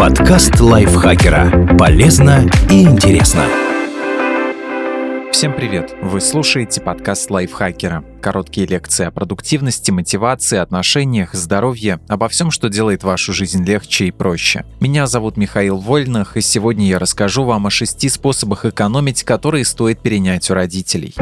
Подкаст лайфхакера. Полезно и интересно. Всем привет! Вы слушаете подкаст лайфхакера. Короткие лекции о продуктивности, мотивации, отношениях, здоровье, обо всем, что делает вашу жизнь легче и проще. Меня зовут Михаил Вольнах, и сегодня я расскажу вам о шести способах экономить, которые стоит перенять у родителей.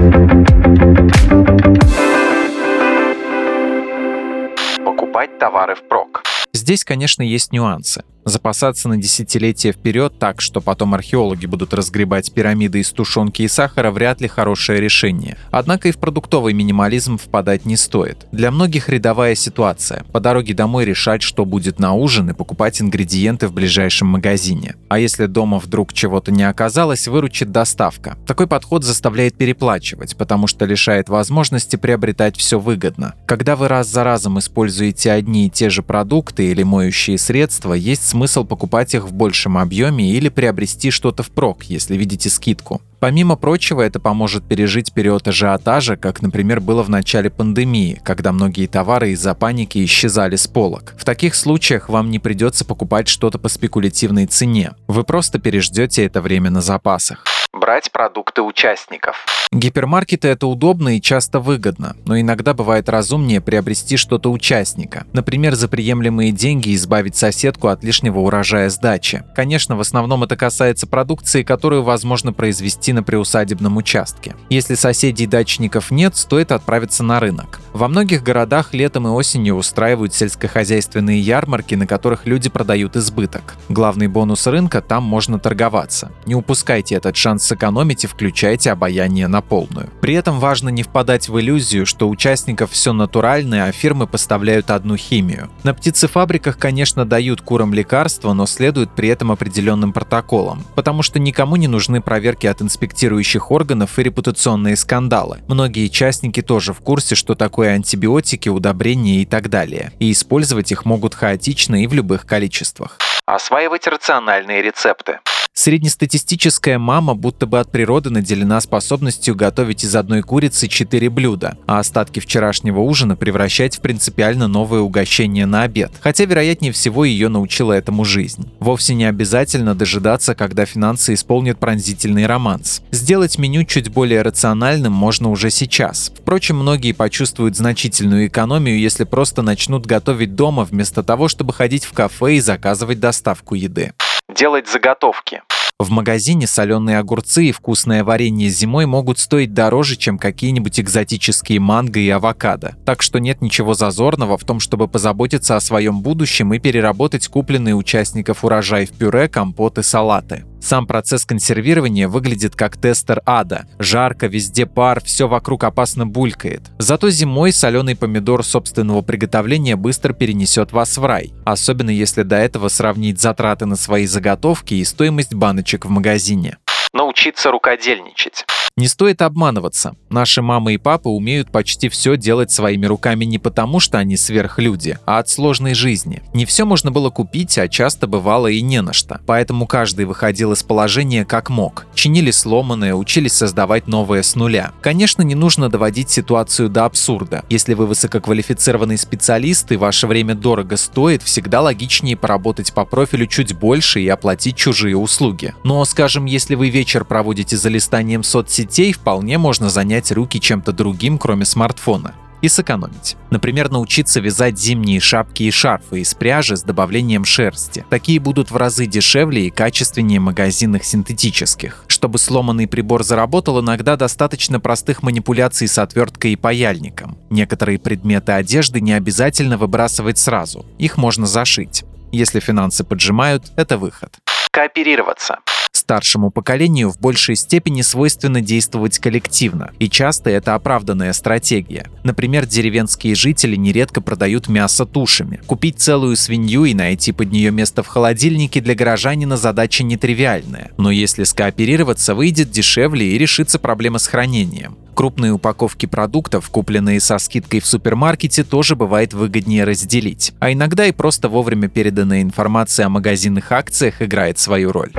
Покупать товары впрок. Здесь, конечно, есть нюансы. Запасаться на десятилетия вперед так, что потом археологи будут разгребать пирамиды из тушенки и сахара, вряд ли хорошее решение. Однако и в продуктовый минимализм впадать не стоит. Для многих рядовая ситуация. По дороге домой решать, что будет на ужин и покупать ингредиенты в ближайшем магазине. А если дома вдруг чего-то не оказалось, выручит доставка. Такой подход заставляет переплачивать, потому что лишает возможности приобретать все выгодно. Когда вы раз за разом используете одни и те же продукты или моющие средства, есть смысл покупать их в большем объеме или приобрести что-то впрок, если видите скидку. Помимо прочего, это поможет пережить период ажиотажа, как, например, было в начале пандемии, когда многие товары из-за паники исчезали с полок. В таких случаях вам не придется покупать что-то по спекулятивной цене. Вы просто переждете это время на запасах. Брать продукты участников. Гипермаркеты это удобно и часто выгодно, но иногда бывает разумнее приобрести что-то участника. Например, за приемлемые деньги избавить соседку от лишнего урожая сдачи. Конечно, в основном это касается продукции, которую возможно произвести на приусадебном участке. Если соседей дачников нет, стоит отправиться на рынок. Во многих городах летом и осенью устраивают сельскохозяйственные ярмарки, на которых люди продают избыток. Главный бонус рынка – там можно торговаться. Не упускайте этот шанс сэкономить и включайте обаяние на полную. При этом важно не впадать в иллюзию, что у участников все натуральное, а фирмы поставляют одну химию. На птицефабриках, конечно, дают курам лекарства, но следуют при этом определенным протоколам, потому что никому не нужны проверки от инспектирующих органов и репутационные скандалы. Многие участники тоже в курсе, что такое антибиотики, удобрения и так далее, и использовать их могут хаотично и в любых количествах. Осваивать рациональные рецепты. Среднестатистическая мама будто бы от природы наделена способностью готовить из одной курицы 4 блюда, а остатки вчерашнего ужина превращать в принципиально новое угощение на обед. Хотя, вероятнее всего, ее научила этому жизнь. Вовсе не обязательно дожидаться, когда финансы исполнят пронзительный романс. Сделать меню чуть более рациональным можно уже сейчас. Впрочем, многие почувствуют значительную экономию, если просто начнут готовить дома вместо того, чтобы ходить в кафе и заказывать доставку еды. Делать заготовки. В магазине соленые огурцы и вкусное варенье зимой могут стоить дороже, чем какие-нибудь экзотические манго и авокадо. Так что нет ничего зазорного в том, чтобы позаботиться о своем будущем и переработать купленные участников урожай в пюре, компоты, салаты. Сам процесс консервирования выглядит как тестер ада. Жарко, везде пар, все вокруг опасно булькает. Зато зимой соленый помидор собственного приготовления быстро перенесет вас в рай. Особенно если до этого сравнить затраты на свои заготовки и стоимость баночек в магазине. Научиться рукодельничать. Не стоит обманываться. Наши мамы и папы умеют почти все делать своими руками не потому, что они сверхлюди, а от сложной жизни. Не все можно было купить, а часто бывало и не на что. Поэтому каждый выходил из положения как мог. Чинили сломанное, учились создавать новое с нуля. Конечно, не нужно доводить ситуацию до абсурда. Если вы высококвалифицированный специалист и ваше время дорого стоит, всегда логичнее поработать по профилю чуть больше и оплатить чужие услуги. Но, скажем, если вы вечер проводите за листанием соцсетей, детей вполне можно занять руки чем-то другим, кроме смартфона и сэкономить. Например, научиться вязать зимние шапки и шарфы из пряжи с добавлением шерсти. Такие будут в разы дешевле и качественнее магазинных синтетических. Чтобы сломанный прибор заработал, иногда достаточно простых манипуляций с отверткой и паяльником. Некоторые предметы одежды не обязательно выбрасывать сразу. Их можно зашить. Если финансы поджимают, это выход. Кооперироваться. Старшему поколению в большей степени свойственно действовать коллективно, и часто это оправданная стратегия. Например, деревенские жители нередко продают мясо тушами. Купить целую свинью и найти под нее место в холодильнике для горожанина задача нетривиальная. Но если скооперироваться, выйдет дешевле и решится проблема с хранением. Крупные упаковки продуктов, купленные со скидкой в супермаркете, тоже бывает выгоднее разделить. А иногда и просто вовремя переданная информация о магазинных акциях играет свою роль.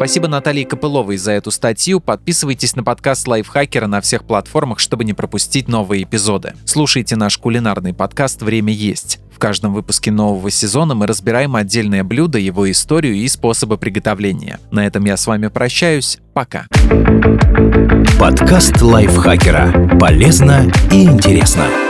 Спасибо Наталье Копыловой за эту статью. Подписывайтесь на подкаст Лайфхакера на всех платформах, чтобы не пропустить новые эпизоды. Слушайте наш кулинарный подкаст «Время есть». В каждом выпуске нового сезона мы разбираем отдельное блюдо, его историю и способы приготовления. На этом я с вами прощаюсь. Пока. Подкаст Лайфхакера. Полезно и интересно.